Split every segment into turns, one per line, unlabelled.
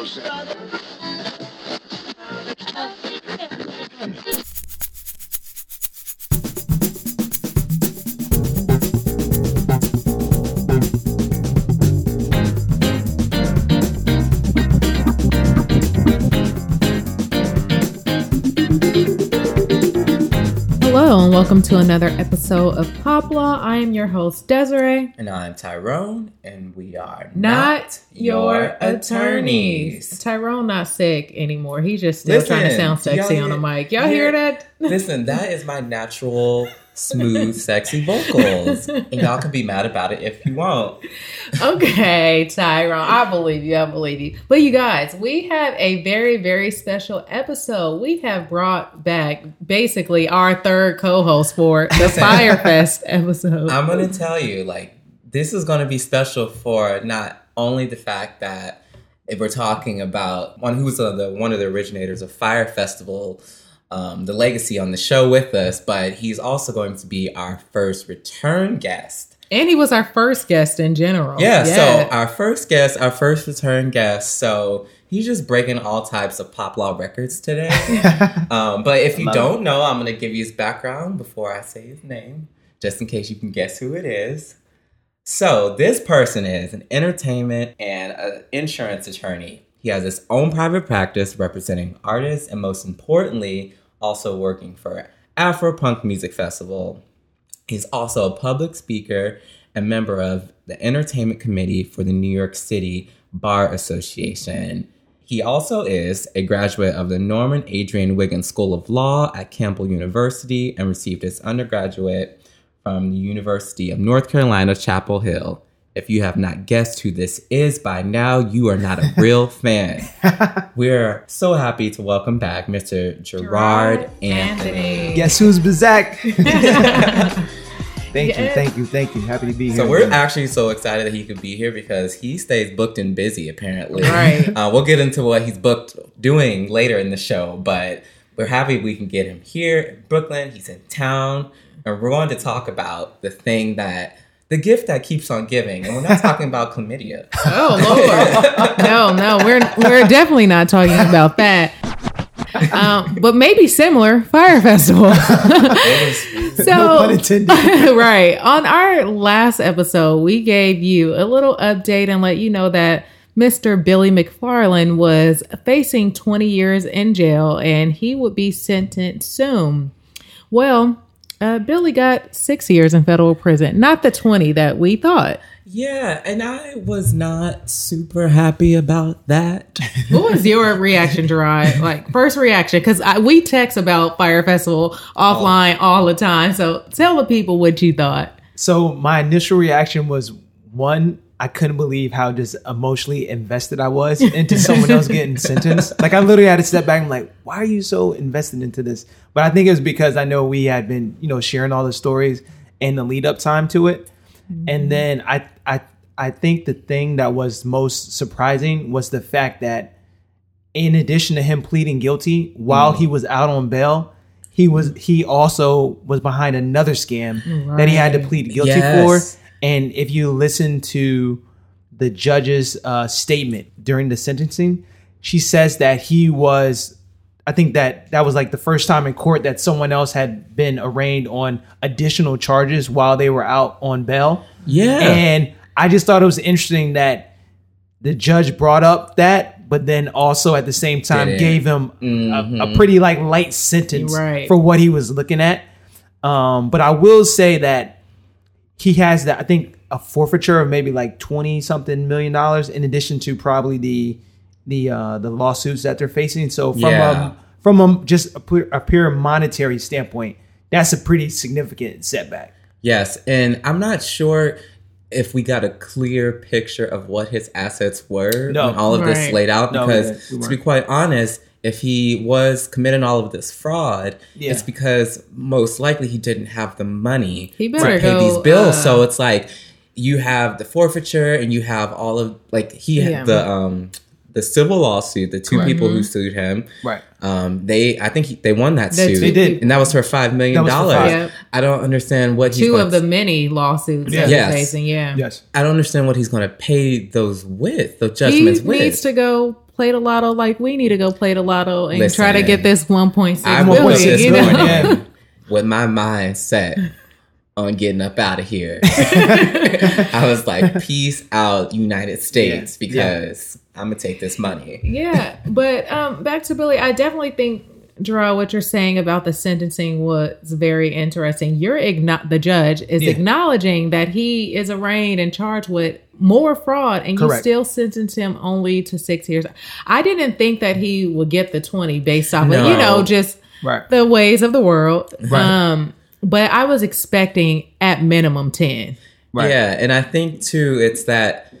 Hello and welcome to another episode of Pop Law. I am your host Desiree.
And I'm Tyrone, and we are
Not, your attorneys. Tyrone not sick anymore. He's just still trying to sound sexy on the mic. Y'all hear that?
Listen, that is my natural, smooth, sexy vocals. And y'all can be mad about it if you want.
okay, Tyrone. I believe you. I believe you. But you guys, we have a very, very special episode. We have brought back basically our third co-host for the Fyrefest episode.
I'm going to tell you, like, this is going to be special for not only the fact that if we're talking about one who's uh, the one of the originators of Fyre Festival, um, the legacy on the show with us, but he's also going to be our first return guest.
and he was our first guest in general.
Yeah, so our first guest, our first return guest, so he's just breaking all types of pop law records today. um, but if you
Love
don't know, I'm gonna give you his background before I say his name, just in case you can guess who it is. So this person is an entertainment and an insurance attorney. He has his own private practice representing artists and most importantly, also working for Afropunk Music Festival. He's also a public speaker and member of the entertainment committee for the New York City Bar Association. He also is a graduate of the Norman Adrian Wiggins School of Law at Campbell University and received his undergraduate from the University of North Carolina, Chapel Hill. If you have not guessed who this is by now, you are not a real fan. We're so happy to welcome back Mr. Gerard, Anthony.
Guess who's Bazak? thank you, thank you, thank you. Happy to be here.
So we're actually so excited that he could be here because he stays booked and busy apparently.
Right.
Uh, we'll get into what he's booked doing later in the show, but we're happy we can get him here in Brooklyn. He's in town, and we're going to talk about the thing that the gift that keeps on giving, and we're not talking about chlamydia.
Oh Lord, no, no, we're we're definitely not talking about that. Um, but maybe similar Fyre festival. So
No intended.
right on our last episode, we gave you a little update and let you know that Mr. Billy McFarland was facing 20 years in jail and he would be sentenced soon. Well, uh, Billy got six years in federal prison, not the 20 that we thought.
yeah, and I was not super happy about that.
What was your reaction, Gerard? Like first reaction, because we text about Fyre Festival offline all the time. So tell the people what you thought.
So my initial reaction was one, I couldn't believe how just emotionally invested I was into someone else getting sentenced. Like I literally had to step back and like, why are you so invested into this? But I think it was because I know we had been, you know, sharing all the stories and the lead up time to it. And mm-hmm. then I I I think the thing that was most surprising was the fact that in addition to him pleading guilty while he mm. was out on bail, he was he also was behind another scam that he had to plead guilty
Yes.
for. And if you listen to the judge's uh, statement during the sentencing, she says that he was. I think that that was like the first time in court that someone else had been arraigned on additional charges while they were out on bail.
Yeah.
And I just thought it was interesting that the judge brought up that, but then also at the same time
Did it.
gave him a, a
Mhm.
pretty like light sentence
Right.
for what he was looking at. Um, but I will say that he has that I think a forfeiture of maybe like twenty something million dollars in addition to probably the the uh, the lawsuits that they're facing. So from
Yeah.
um, from a, just a, pure- a pure monetary standpoint, that's a pretty significant setback.
Yes, and I'm not sure if we got a clear picture of what his assets were
No.
when all of
Right.
this laid out.
No,
Because
we- we
to be quite honest, if he was committing all of this fraud,
Yeah.
it's because most likely he didn't have the money
He
to pay
go,
these bills.
uh,
so it's like you have the forfeiture and you have all of like he
Yeah.
the um the civil lawsuit, the two
Correct.
people who sued him.
Right.
Um, they I think he, they won that
The
suit.
They did.
and that was for five million
That was for
dollars.
five.
Yeah.
I don't understand what he's
Two
going
of the many lawsuits
Yeah.
Yes.
facing. Yeah.
Yes.
I don't understand what he's going to pay those with, those
He
judgments with.
He needs to go play the lotto like we need to go play the lotto and
Listen,
try to get this 1.6
I
million,
was just
you know?
going in with my mind set on getting up out of here. I was like, peace out, United States,
Yeah.
because I'm gonna take this money.
yeah, but um, back to Billy, I definitely think, Gerard, what you're saying about the sentencing was very interesting. You're igno- the judge is
Yeah.
acknowledging that he is arraigned and charged with more fraud, and you still sentence him only to six years. I didn't think that he would get the 20 based off of, you know, just
Right.
the ways of the world.
Right.
Um, but I was expecting at minimum 10.
Right.
Yeah, and I think too, it's that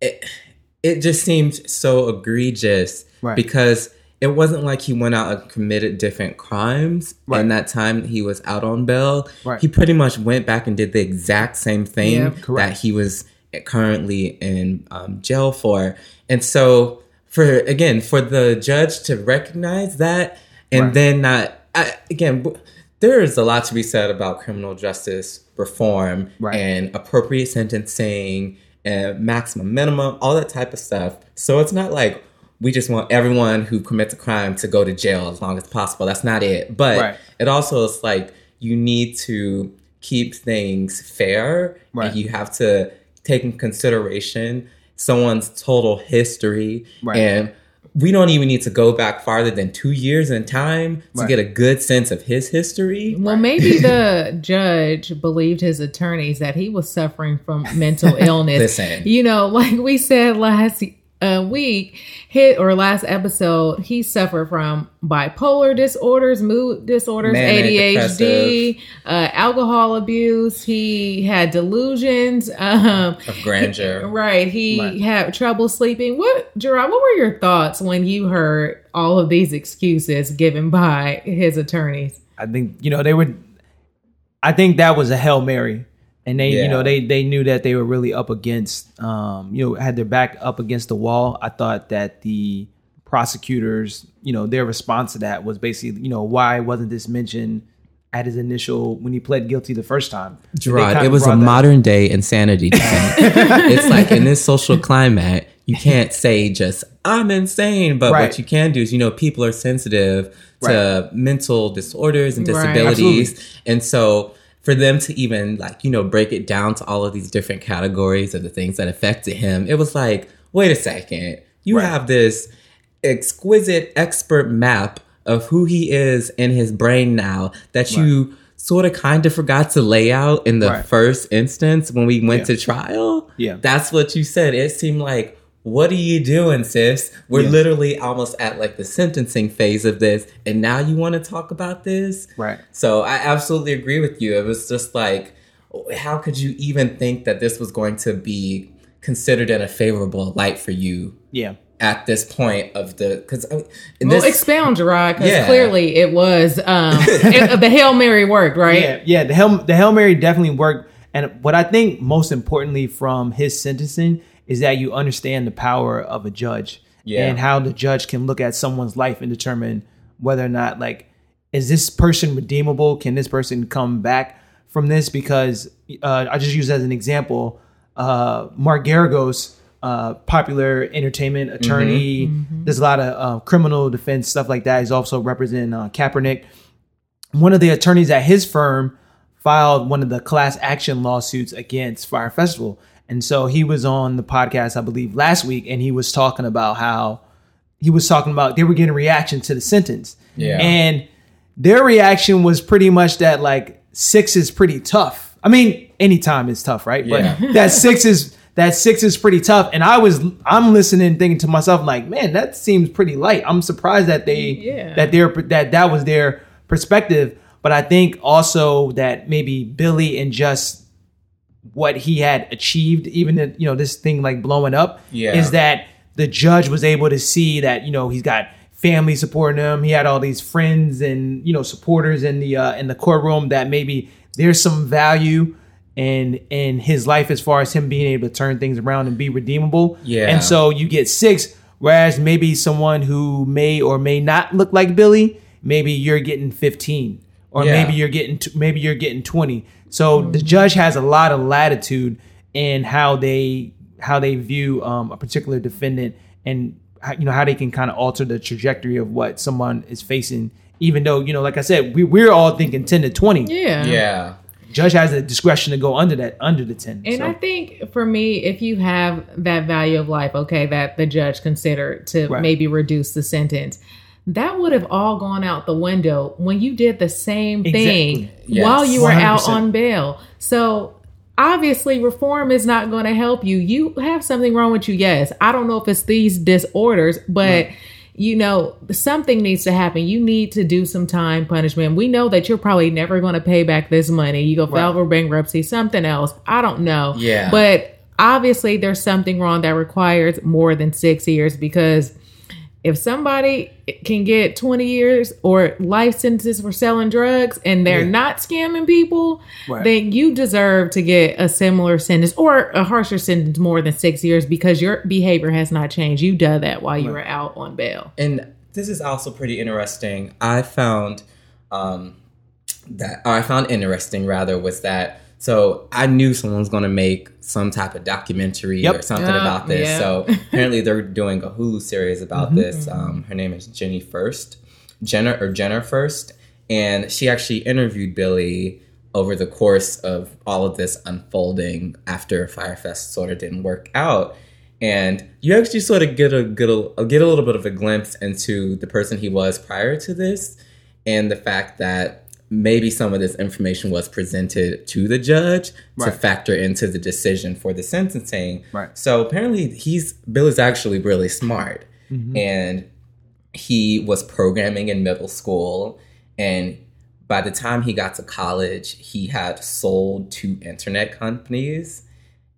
it, it just seemed so egregious
Right.
because it wasn't like he went out and committed different crimes
Right.
in that time he was out on bail.
Right.
He pretty much went back and did the exact same thing
Yeah.
That he was currently in um, jail for. And so, for again, for the judge to recognize that and
Right.
then not, I, again, there is a lot to be said about criminal justice reform
Right.
and appropriate sentencing and maximum minimum, all that type of stuff. So it's not like we just want everyone who commits a crime to go to jail as long as possible. That's not it. But
Right.
it also is like you need to keep things fair
Right.
and you have to take in consideration someone's total history
Right.
and we don't even need to go back farther than two years in time to
Right.
get a good sense of his history.
Well, maybe the judge believed his attorneys that he was suffering from mental illness.
Listen.
You know, like we said last uh, week, hit or last episode, he suffered from bipolar disorders, mood disorders,
Manic,
ADHD, uh, alcohol abuse. He had delusions. Um,
Of grandeur.
right. He
Right.
had trouble sleeping. What, Gerard, what were your thoughts when you heard all of these excuses given by his attorneys?
I think you know they were. I think that was a hail mary, and they you know they they knew that they were really up against um you know had their back up against the wall. I thought that the prosecutors you know their response to that was basically you know why wasn't this mentioned at his initial when he pled guilty the first time?
Gerard, it was a modern day insanity it's like in this social climate, you can't say just I'm insane, but
Right.
what you can do is you know people are sensitive to mental disorders and
Right.
disabilities, and so for them to even like you know break it down to all of these different categories of the things that affected him, it was like, wait a second, you
Right.
have this exquisite expert map of who he is in his brain now that you sort of kind of forgot to lay out in the
Right.
first instance when we went
Yeah.
to trial.
Yeah.
That's what you said. It seemed like, what are you doing, sis? We're
Yeah.
literally almost at like the sentencing phase of this, and now you want to talk about this?
Right.
So I absolutely agree with you. It was just like, how could you even think that this was going to be considered in a favorable light for you
Yeah.
at this point of the because in
Well,
this
expound, Gerard, because
Yeah.
clearly it was um, it- the Hail Mary worked, right?
Yeah, yeah. The hail the hail mary definitely worked. And what I think most importantly from his sentencing is that you understand the power of a judge
Yeah.
and how the judge can look at someone's life and determine whether or not like is this person redeemable? Can this person come back from this? Because uh, I just use as an example, uh, Mark Geragos, uh, popular entertainment attorney, There's a lot of uh, criminal defense stuff like that. He's also representing uh, Kaepernick one of the attorneys at his firm filed one of the class action lawsuits against Fyre Festival. And so he was on the podcast, I believe, last week, and he was talking about how he was talking about they were getting a reaction to the sentence.
Yeah.
And their reaction was pretty much that like six is pretty tough. I mean, anytime is tough, right?
Yeah.
But that six is that six is pretty tough. And I was I'm listening, thinking to myself, like, man, that seems pretty light. I'm surprised that they
Yeah.
that their that that was their perspective. But I think also that maybe Billy and just what he had achieved, even in, you know this thing like blowing up,
Yeah.
is that the judge was able to see that you know he's got family supporting him. He had all these friends and you know supporters in the uh, in the courtroom that maybe there's some value in in his life as far as him being able to turn things around and be redeemable.
Yeah.
and so you get six, whereas maybe someone who may or may not look like Billy, maybe you're getting fifteen, or
Yeah.
maybe you're getting t- maybe you're getting twenty. So the judge has a lot of latitude in how they how they view um, a particular defendant and how- you know how they can kind of alter the trajectory of what someone is facing. Even though you know, like I said, we we're all thinking ten to twenty.
Yeah.
Yeah.
Judge has the discretion to go under that under the ten.
And
so.
I think for me, if you have that value of life, okay, that the judge considered to
Right.
maybe reduce the sentence, that would have all gone out the window when you did the same thing
Yes.
while you were out
100%.
on bail. So obviously, reform is not going to help you. You have something wrong with you, yes. I don't know if it's these disorders, but. You know, something needs to happen. You need to do some time punishment. We know that you're probably never going to pay back this money. You go file for bankruptcy, something else. I don't know.
Yeah.
But obviously, there's something wrong that requires more than six years because if somebody can get 20 years or life sentences for selling drugs and they're
Yeah.
not scamming people,
Right.
then you deserve to get a similar sentence or a harsher sentence more than six years because your behavior has not changed. You did that while you were out on bail.
And this is also pretty interesting. I found um, that or I found interesting rather was that so I knew someone was going to make some type of documentary
Yep.
or something
Yeah,
about this.
yeah.
So apparently they're doing a Hulu series about this. Um, her name is Jenny Furst, Jenna or Jenner Furst, and she actually interviewed Billy over the course of all of this unfolding after Fyrefest sort of didn't work out. And you actually sort of get a get a get a little bit of a glimpse into the person he was prior to this, and the fact that maybe some of this information was presented to the judge to factor into the decision for the sentencing.
Right.
So apparently, he's Bill is actually really smart, and he was programming in middle school, and by the time he got to college, he had sold two internet companies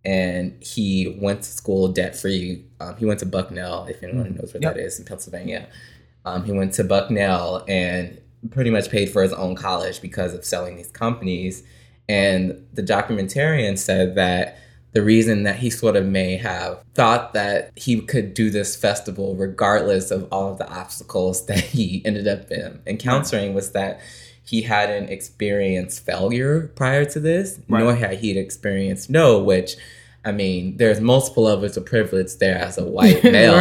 and he went to school debt free. Um, he went to Bucknell, if anyone knows where
Yep.
that is in Pennsylvania. Um, he went to Bucknell and pretty much paid for his own college because of selling these companies. And the documentarian said that the reason that he sort of may have thought that he could do this festival regardless of all of the obstacles that he ended up um, encountering was that he hadn't experienced failure prior to this,
Right.
nor had he experienced no, which I mean, there's multiple levels of privilege there as a white male.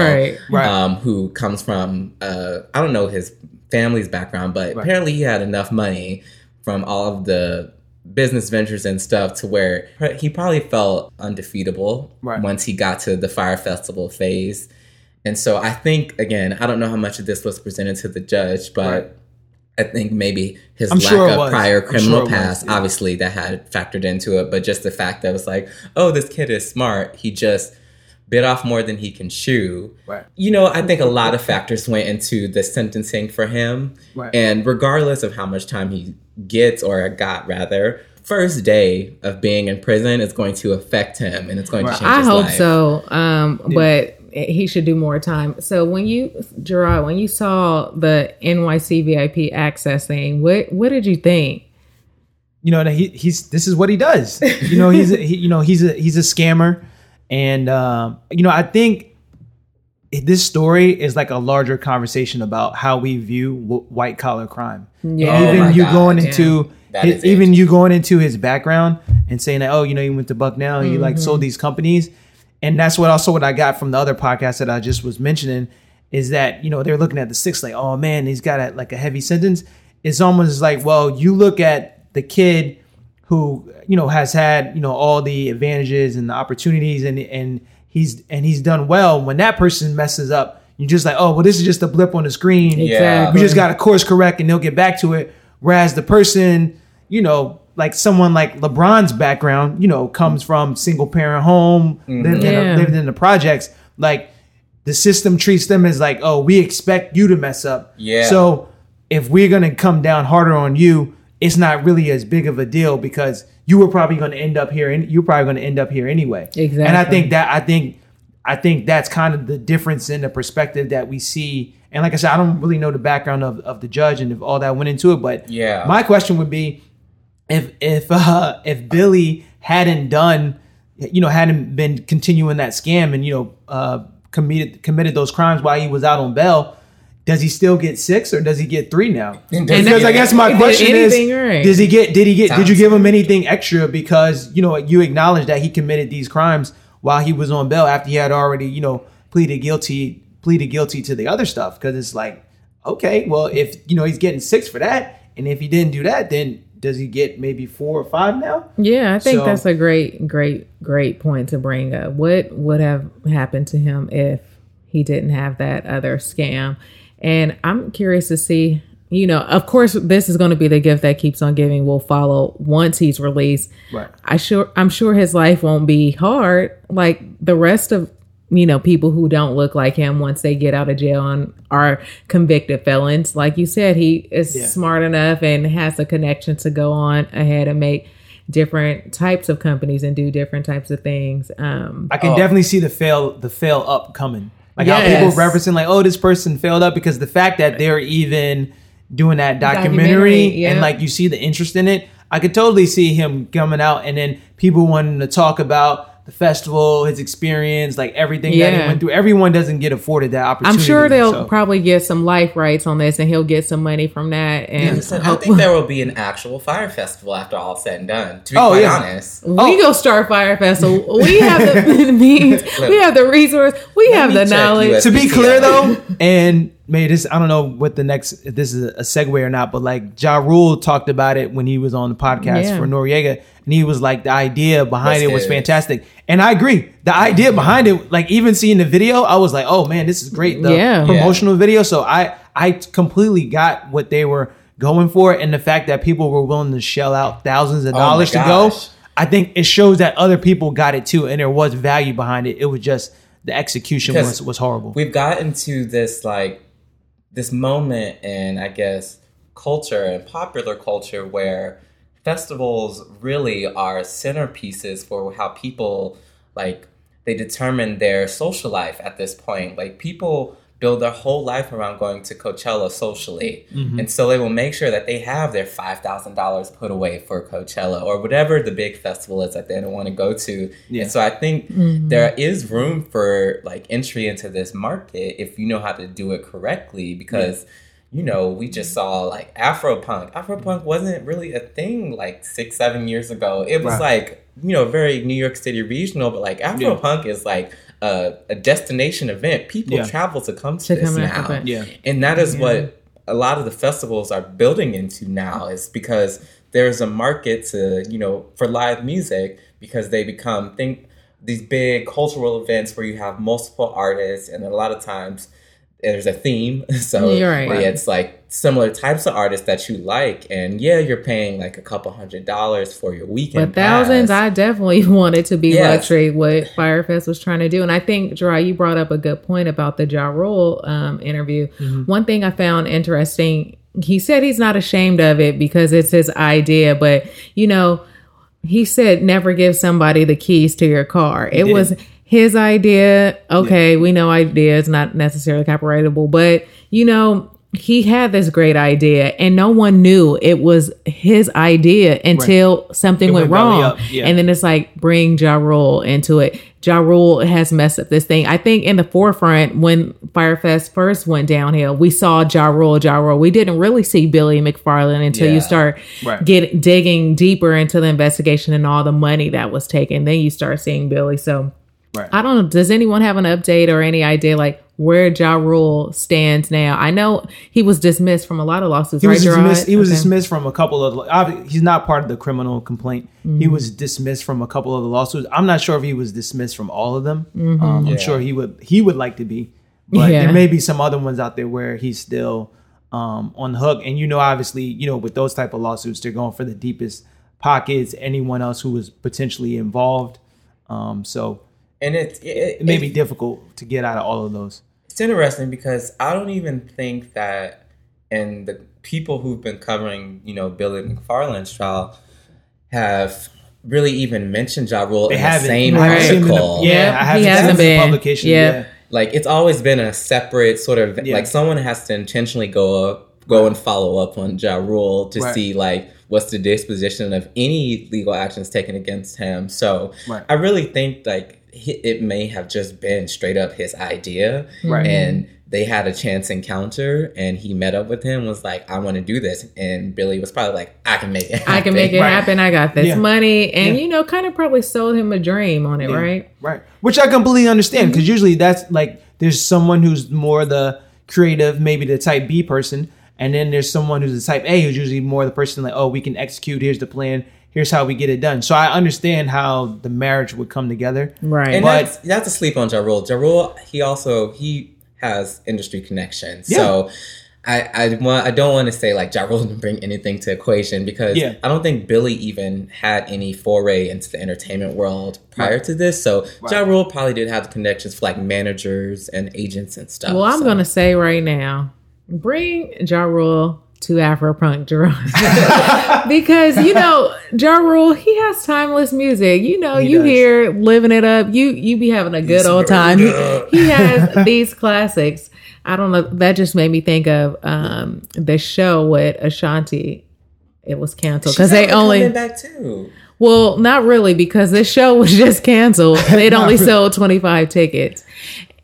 Right.
um, who comes from uh, I don't know his family's background, but
Right.
apparently he had enough money from all of the business ventures and stuff to where he probably felt undefeatable
Right.
once he got to the Fyre festival phase. And so I think again, I don't know how much of this was presented to the judge, but
Right.
I think maybe his
I'm
lack
sure
of prior criminal
sure
past,
yeah.
obviously, that had factored into it. But just the fact that it was like, oh, this kid is smart. He just bit off more than he can chew.
Right.
You know, I think a lot of factors went into the sentencing for him.
Right.
And regardless of how much time he gets or got, rather, first day of being in prison is going to affect him and it's going
Right.
to change
I
his
hope
life.
so. Um, but he should do more time. So when you, Gerard, when you saw the NYC VIP access thing, what what did you think?
you know that he, he's this is what he does you know he's a, he, you know he's a he's a scammer and um, you know i think this story is like a larger conversation about how we view w- white collar crime.
Yeah.
And
Oh
even you
God,
going
yeah.
into his- even you going into his background and saying that oh you know you went to bucknell and you like sold these companies. And that's what also what i got from the other podcast that i just was mentioning is that you know they're looking at the six like oh man he's got a, like a heavy sentence. It's almost like well you look at the kid who you know has had you know all the advantages and the opportunities and and he's and he's done well when that person messes up you're just like oh well this is just a blip on the screen
Yeah.
we just got to course correct and they'll get back to it. Whereas the person, you know, like someone like LeBron's background, you know, comes from single parent home, mm-hmm. lived, in a, lived in the projects. Like the system treats them as like, oh, we expect you to mess up.
Yeah.
So if we're gonna come down harder on you, it's not really as big of a deal because you were probably going to end up here, and you're probably going to end up here anyway. Exactly. And I think that I think I think that's kind of the difference in the perspective that we see. And like I said, I don't really know the background of, of the judge and if all that went into it, but
Yeah.
my question would be if if uh if Billy hadn't done you know hadn't been continuing that scam and you know uh committed committed those crimes while he was out on bail does he still get six or does he get three now
And
because i guess my
Did
question is
right.
does he get did he get did you give him anything extra because you know you acknowledge that he committed these crimes while he was on bail after he had already you know pleaded guilty pleaded guilty to the other stuff because it's like, okay, well, if you know he's getting six for that, and if he didn't do that, then does he get maybe four or five now?
Yeah, I think
So-
that's a great, great, great point to bring up. What would have happened to him if he didn't have that other scam? And I'm curious to see, you know, of course, this is going to be the gift that keeps on giving will follow once he's released.
Right.
I sure, I'm sure his life won't be hard like the rest of, you know, people who don't look like him once they get out of jail and are convicted felons. Like you said, he is
Yeah.
smart enough and has the connection to go on ahead and make different types of companies and do different types of things. Um,
I can
Oh.
definitely see the fail the fail up coming. Like
Yes.
how people referencing like, oh, this person failed up because the fact that they're even doing that documentary,
Documentary, yeah.
and like you see the interest in it, I could totally see him coming out and then people wanting to talk about the festival, his experience, like everything that he went through. Everyone doesn't get afforded that opportunity.
I'm sure they'll
so-
probably get some life rights on this and he'll get some money from that. And
Listen, I think there will be an actual Fyre festival after all said and done. To be
Oh,
quite
yeah.
honest,
we oh. go start Fyre Festival. We have the means, we have the resource, we have the knowledge.
US
to be clear though, and maybe this I don't know what the next if this is a segue or not, but like Ja Rule talked about it when he was on the podcast
Yeah.
for Noreaga, and he was like the idea behind
That's
it was fantastic, and I agree. The idea behind it, like even seeing the video, I was like, oh man, this is great. The
Yeah.
promotional video. So I I completely got what they were going for, and the fact that people were willing to shell out thousands of
Oh my
dollars to go. I think it shows that other people got it too, and there was value behind it. It was just the execution was was horrible.
we've gotten to this like this moment in I guess culture and popular culture where festivals really are centerpieces for how people like they determine their social life at this point. Like people build their whole life around going to Coachella socially. Mm-hmm. And so they will make sure that they have their $5,000 put away for Coachella or whatever the big festival is that they don't want to go to.
Yeah.
And so I think mm-hmm. there is room for like entry into this market if you know how to do it correctly because you know, we just saw like Afropunk. Afropunk wasn't really a thing like six, seven years ago. It was
Right.
like, you know, very New York City regional, but like Afropunk is like a, a destination event. People
Yeah.
travel to come to,
To
this
come
now.
out.
Yeah.
And that is what a lot of the festivals are building into now is because there's a market to, you know, for live music because they become think these big cultural events where you have multiple artists and a lot of times there's a theme. So
right.
it's like similar types of artists that you like. And yeah, you're paying like a couple hundred dollars for your weekend.
But thousands,
pass.
I definitely wanted to be
Yes.
luxury. What Fyrefest was trying to do, and I think Gerard, you brought up a good point about the Ja Rule um, interview. One thing I found interesting, he said he's not ashamed of it because it's his idea, but you know, he said never give somebody the keys to your car. It was his idea. Okay, we know idea is not necessarily copyrightable, but you know, he had this great idea and no one knew it was his idea until something went,
went
wrong.
yeah.
And then it's like bring Ja Rule into it. Ja Rule has messed up this thing. I think in the forefront when Fyrefest first went downhill, we saw Ja Rule, Ja Rule. We didn't really see Billy McFarland until you start
Right.
get digging deeper into the investigation and all the money that was taken. Then you start seeing Billy. So
Right.
I don't know. Does anyone have an update or any idea like where Ja Rule stands now? I know he was dismissed from a lot of lawsuits.
He was
right, Gerard?
dismissed. He was
Okay.
dismissed from a couple of. He's not part of the criminal complaint.
Mm-hmm.
He was dismissed from a couple of the lawsuits. I'm not sure if he was dismissed from all of them. Um, I'm sure he would. He would like to be, but
Mm-hmm. Yeah.
there may be some other ones out there where he's still um, on the hook. And you know, obviously, you know, with those type of lawsuits, they're going for the deepest pockets. Anyone else who was potentially involved. Um, so
and it's it,
it may
it-
be difficult to get out of all of those.
It's interesting because I don't even think that, and the people who've been covering, you know, Billy McFarland's trial have really even mentioned Ja Rule
They
in the
haven't.
same
I haven't seen them in the-
article.
yeah,
Yeah,
I
he
haven't
hasn't
seen the
been.
publication.
Yeah.
Yeah.
Like it's always been a separate sort of
Yeah.
like someone has to intentionally go up, go and follow up on Ja Rule to
Right.
see like what's the disposition of any legal actions taken against him. So
Right.
I really think like hi- it may have just been straight up his idea,
Right.
and they had a chance encounter, and he met up with him, was like, "I want to do this," and Billy was probably like, "I can make it. Happen.
I can make it
Right.
happen. I got this
Yeah.
money. And,
Yeah.
you know, kind of probably sold him a dream on it,
Yeah.
right?
Right. Which I completely understand because usually that's like there's someone who's more the creative, maybe the type B person, and then there's someone who's the type A who's usually more the person like, oh, we can execute. Here's the plan. Here's how we get it done. So I understand how the marriage would come together.
Right.
And
But-
that's, not to sleep on Ja Rule. Ja Rule, he also he has industry connections.
Yeah.
So I I want I don't want to say like Ja Rule didn't bring anything to equation because
Yeah.
I don't think Billy even had any foray into the entertainment world prior to this. So Ja Rule probably did have the connections for like managers and agents and stuff.
Well, I'm
so.
going to say right now, bring Ja Rule to Afropunk Jerome. because, you know, Ja Rule, he has timeless music. You know,
He
you
does.
hear living it up. You you be having a good old time. He, he has these classics. I don't know. That just made me think of um, the show with Ashanti. It was canceled because they only
back too.
well, not really because this show was just canceled. They'd only sold 25 tickets.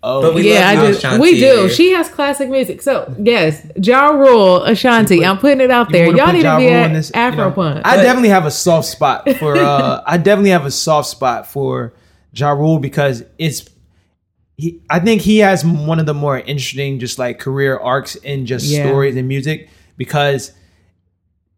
Oh,
But we
yeah, I.
Ashanti.
We do. She has classic music. So yes, Ja Rule, Ashanti.
put-
I'm putting it out there. Y'all need
Ja
to be at
in this, you know,
Afropunk.
I definitely have a soft spot for. uh I definitely have a soft spot for Ja Rule because it's. He, I think he has one of the more interesting, just like career arcs in just
Yeah.
stories and music because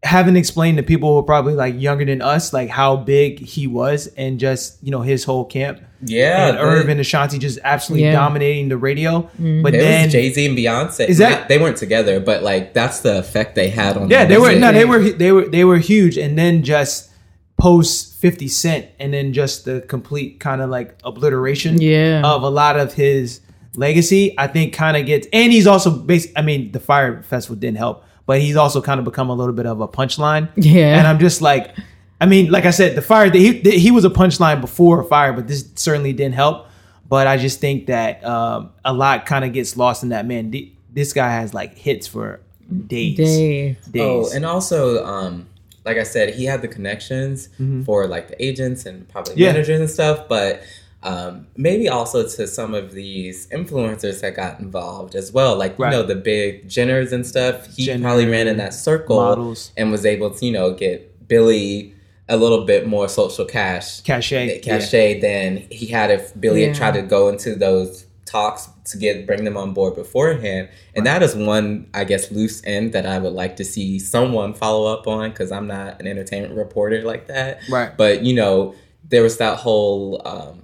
having explained to people who are probably like younger than us, like how big he was and just you know his whole camp.
Yeah,
and
the-
Irv and Ashanti just absolutely
Yeah.
dominating the radio. Mm-hmm. But
It
then
Jay Z and Beyonce.
Is that-
Not- they weren't together? But like that's the effect they had on.
Yeah,
the
they were no, they were they were they were huge, and then just post Fifty Cent, and then just the complete kind of like obliteration,
Yeah.
of a lot of his legacy. I think kind of gets, and he's also based. I mean, the Fyre Festival didn't help, but he's also kind of become a little bit of a punchline.
Yeah.
and I'm just like, I mean, like I said, the Fyre he he was a punchline before Fyre, but this certainly didn't help. But I just think that um, a lot kind of gets lost in that man. th- This guy has like hits for days.
Dave.
days.
Oh, and also, um, like I said, he had the connections
Mm-hmm.
for like the agents and probably
Yeah.
managers and stuff, but um, maybe also to some of these influencers that got involved as well. Like, you know, the big Jenners and stuff. He
Jenner,
probably ran in that circle
models.
and was able to, you know, get Billy a little bit more social cash
cachet.
cachet than he had if Billy
Yeah.
had tried to go into those talks to get bring them on board beforehand. And that is one, I guess, loose end that I would like to see someone follow up on because I'm not an entertainment reporter like that.
Right.
But you know, there was that whole um,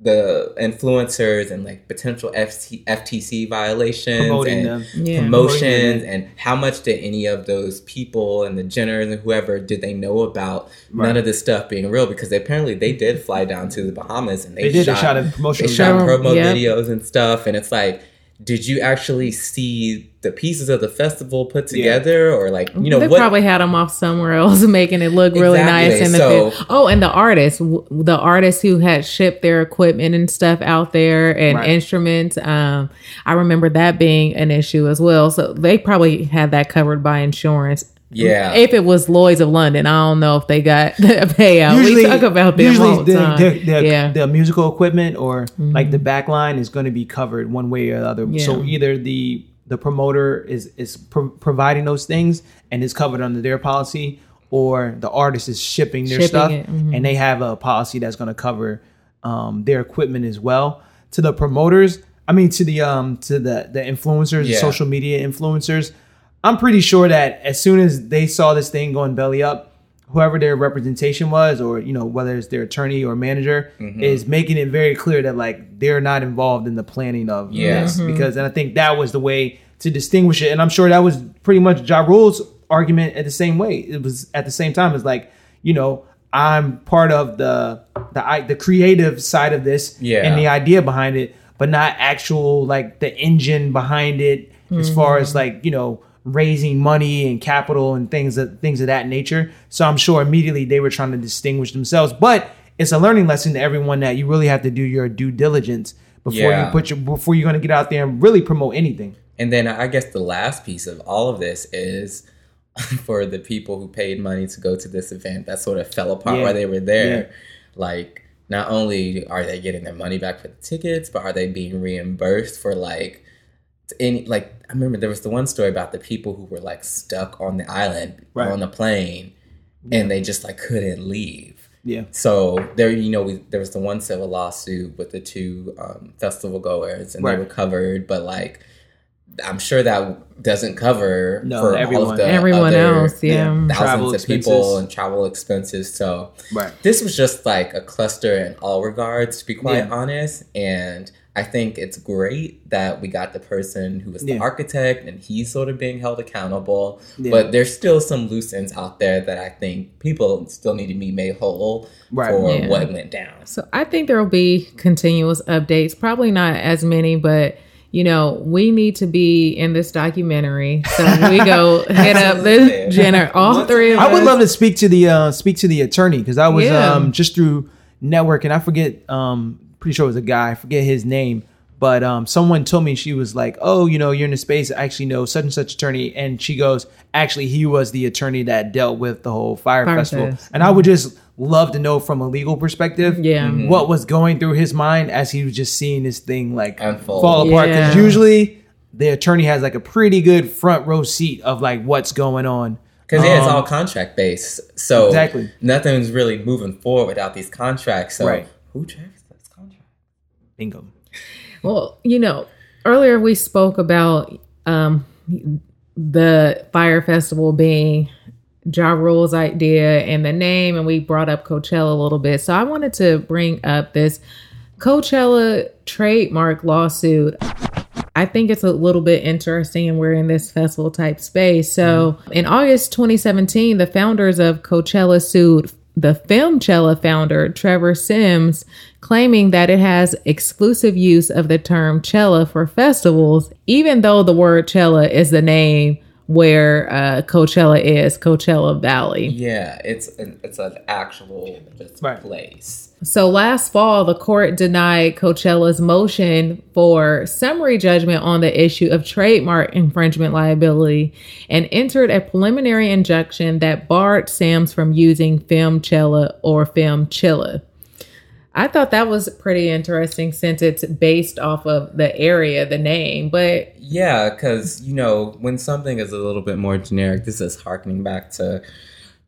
the influencers and like potential FT, FTC violations
Promoting
and
them.
Yeah.
promotions and how much did any of those people and the Jenners and whoever did they know about none of this stuff being real because they, apparently they did fly down to the Bahamas and they,
They did.
shot,
they shot a promotional
they shot promo
Yep.
videos and stuff and it's like did you actually see the pieces of the festival put together or like you know
they
what
probably had them off somewhere else, making it look really
Exactly.
nice in the
So-
vid- oh, and the artists, the artists who had shipped their equipment and stuff out there and
Right.
instruments. Um, I remember that being an issue as well. So they probably had that covered by insurance.
Yeah.
If it was Lloyd's of London, I don't know if they got a payout. we talk about them
usually
all the,
the,
time.
the, the,
yeah. Mm-hmm.
the musical equipment or like the back line is going to be covered one way or the other. So either the the promoter is is pro- providing those things and is covered under their policy, or the artist is shipping their
Shipping
stuff
it, mhm.
and they have a policy that's going to cover um, their equipment as well. To the promoters, I mean to the um to the the influencers,
Yeah.
social media influencers. I'm pretty sure that as soon as they saw this thing going belly up, whoever their representation was, or you know whether it's their attorney or manager,
Mm-hmm.
is making it very clear that like they're not involved in the planning of
Yeah.
this because, and I think that was the way to distinguish it, and I'm sure that was pretty much Ja Rule's argument at the same way. It was at the same time as like you know I'm part of the the the creative side of this
Yeah.
and the idea behind it, but not actual like the engine behind it as far as like you know raising money and capital and things that things of that nature. So I'm sure immediately they were trying to distinguish themselves, but it's a learning lesson to everyone that you really have to do your due diligence before
Yeah.
you put your before you're going to get out there and really promote anything.
And then I guess the last piece of all of this is for the people who paid money to go to this event that sort of fell apart
Yeah.
while they were there.
Yeah.
Like, not only are they getting their money back for the tickets, but are they being reimbursed for like any like I remember there was the one story about the people who were like stuck on the island
Right.
on the plane and they just like couldn't leave.
Yeah.
So there, you know, we, there was the one civil lawsuit with the two um, festival goers, and
Right.
they were covered. But like, I'm sure that doesn't cover
No,
for all
everyone.
of the
Everyone
other
else, yeah.
thousands
Travel
of people and travel expenses. So
Right.
this was just like a cluster in all regards, to be quite
Yeah.
honest. And I think it's great that we got the person who was the
Yeah.
architect and he's sort of being held accountable.
Yeah.
But there's still some loose ends out there that I think people still need to be made whole
Right.
for
Yeah.
what went down.
So I think there will be continuous updates. Probably not as many, but you know, we need to be in this documentary. So we go hit up this Jenner. All
Once
three of
I would love to speak to the uh, speak to the attorney because I was
Yeah.
um, just through networking. I forget, um, pretty sure it was a guy. I forget his name, but um, someone told me she was like, "Oh, you know, you're in the space. I actually know such and such attorney," and she goes, "Actually, he was the attorney that dealt with the whole Fyre,
Fyre
festival."
Fest.
And I would just love to know from a legal perspective,
Yeah.
what was going through his mind as he was just seeing this thing like
Unfold.
fall apart. Because
Yeah.
usually the attorney has like a pretty good front row seat of like what's going on.
Because yeah, it's
Um,
all contract based. So
Exactly.
nothing's really moving forward without these contracts. So
Right.
who checks this contract?
Bingo.
Well, you know, earlier we spoke about um, the Fyre festival being Ja Rule's idea and the name, and we brought up Coachella a little bit. So I wanted to bring up this Coachella trademark lawsuit. I think it's a little bit interesting, and we're in this festival type space. So, in August 2017, the founders of Coachella sued the Filmchella founder, Trevor Sims, claiming that it has exclusive use of the term chella for festivals, even though the word chella is the name where uh, Coachella is, Coachella Valley.
Yeah, it's an, it's an actual just
Right.
place.
So last fall, the court denied Coachella's motion for summary judgment on the issue of trademark infringement liability and entered a preliminary injunction that barred Sam's from using Filmchella or Filmchilla. I thought that was pretty interesting since it's based off of the area, the name, but
Yeah, because you know when something is a little bit more generic, this is harkening back to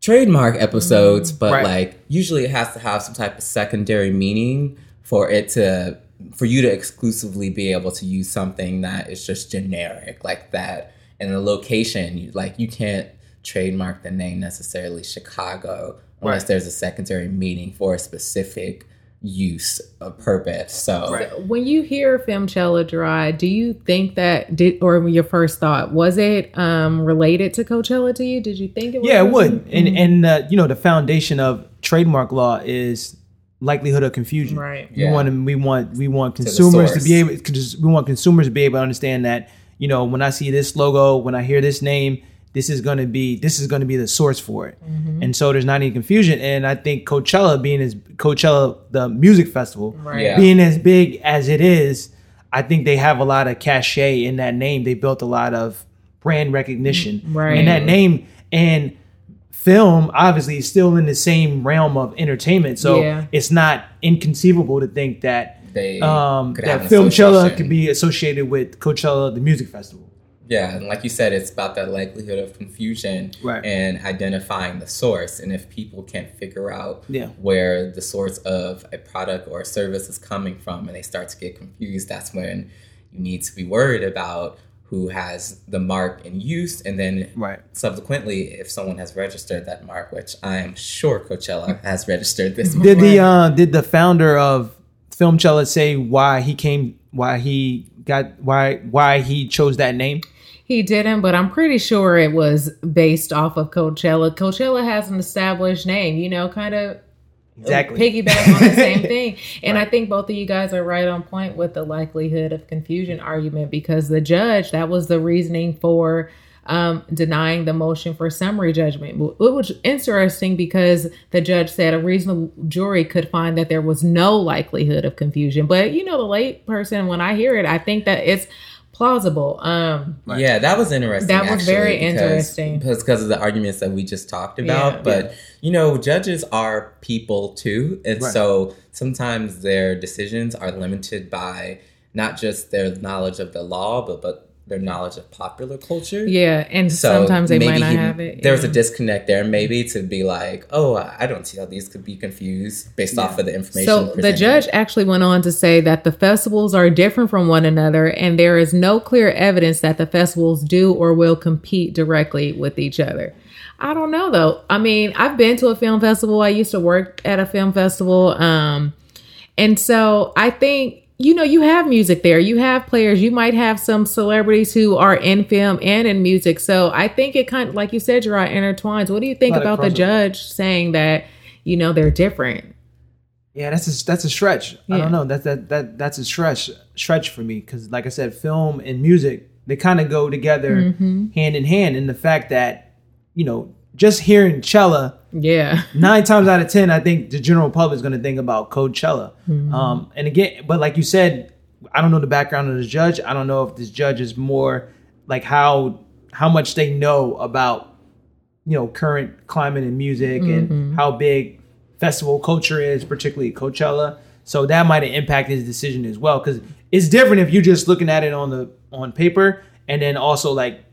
trademark episodes, mm-hmm. but
Right.
like usually it has to have some type of secondary meaning for it to for you to exclusively be able to use something that is just generic like that in a location. You, like you can't trademark the name necessarily Chicago unless
Right.
there's a secondary meaning for a specific use of purpose. So
Right.
when you hear Filmchella Dry, do you think that did or your first thought was it um related to Coachella to you? Did you think it was?
Yeah, it would. And and uh, you know the foundation of trademark law is likelihood of confusion.
Right.
We
Yeah.
want to, we want we want consumers to,
source.
be able cause we want consumers to be able to understand that you know when I see this logo, when I hear this name, this is going to be this is going to be the source for it.
Mm-hmm.
And so there's not any confusion. And I think Coachella being as Coachella the music festival
Right.
Yeah.
being as big as it is, I think they have a lot of cachet in that name. They built a lot of brand recognition.
Right.
And that name and film obviously is still in the same realm of entertainment. So
Yeah.
it's not inconceivable to think that
they
um, that
an
Filmchella could be associated with Coachella, the music festival.
Yeah, and like you said, it's about that likelihood of confusion
Right.
and identifying the source. And if people can't figure out
Yeah.
where the source of a product or a service is coming from and they start to get confused, that's when you need to be worried about who has the mark in use. And then
Right.
subsequently, if someone has registered that mark, which I am sure Coachella has registered this mark.
Did the uh, did the founder of Filmchella say why he came, why he got, why why he chose that name?
He didn't, but I'm pretty sure it was based off of Coachella. Coachella has an established name, you know, kind of
Exactly.
piggyback on the same thing. And I think both of you guys are right on point with the likelihood of confusion argument because the judge, that was the reasoning for um, denying the motion for summary judgment. It was interesting because the judge said a reasonable jury could find that there was no likelihood of confusion. But, you know, the late person, when I hear it, I think that it's plausible. Um,
Yeah, that was interesting.
That was
actually,
very
because-
interesting.
because because of the arguments that we just talked about.
Yeah.
but you know, judges are people too, and
Right.
so sometimes their decisions are limited by not just their knowledge of the law, but but their knowledge of popular culture.
Yeah, and
So
sometimes they
maybe
might not
he-
have it.
There's a disconnect there, maybe to be like, oh, I don't see how these could be confused based off of the information.
So the judge actually went on to say that the festivals are different from one another, and there is no clear evidence that the festivals do or will compete directly with each other. I don't know though. I mean, I've been to a film festival. I used to work at a film festival, um, and so I think you know you have music there. You have players. You might have some celebrities who are in film and in music. So I think it kind of, like you said, Gerard, intertwines. What do you think about the judge saying that you know they're different?
Yeah, that's a that's a stretch. I don't know. That's that that that's a stretch stretch for me because, like I said, film and music they kind of go together
Mm-hmm.
hand in hand. And the fact that you know just hearing chella
Yeah.
nine times out of ten, I think the general public is going to think about Coachella. Um, and again, but like you said, I don't know the background of the judge. I don't know if this judge is more like how how much they know about you know current climate and music and how big festival culture is, particularly Coachella. So that might have impacted his decision as well because it's different if you're just looking at it on the on paper and then also like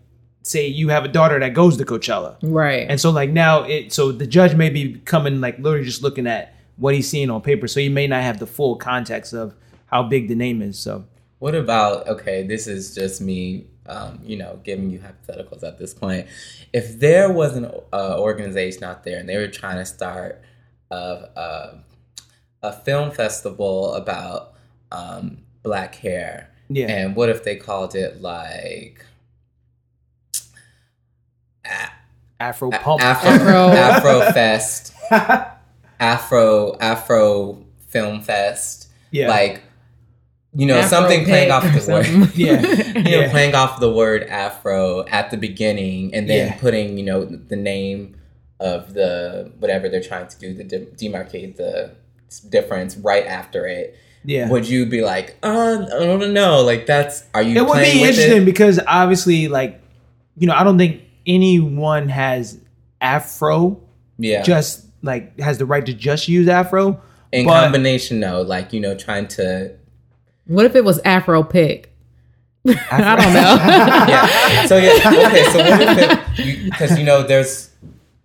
say you have a daughter that goes to Coachella.
Right.
And so like now it so the judge may be coming like literally just looking at what he's seeing on paper. So he may not have the full context of how big the name is. So
What about okay? This is just me, um, you know, giving you hypotheticals at this point. If there was an uh, organization out there and they were trying to start a a, a film festival about um, black hair,
Yeah.
and what if they called it like A-
Afro pump.
Afro
Afro.
Afro Fest, Afro Afro Film Fest,
yeah.
like you know
Afro
something playing off the word.
yeah.
you know,
Yeah.
playing off the word Afro at the beginning and then
Yeah.
putting, you know, the name of the whatever they're trying to do to de- demarcate the difference right after it.
Yeah.
Would you be like, uh, I don't know, like that's are you?
it would be
with
interesting
It?
because obviously like you know, I don't think anyone has Afro
Yeah,
just like has the right to just use Afro.
in
but-
combination, though, like you know, trying to
what if it was Afro pick? I don't know.
yeah. So yeah, okay. So what if it? Because you, know, there's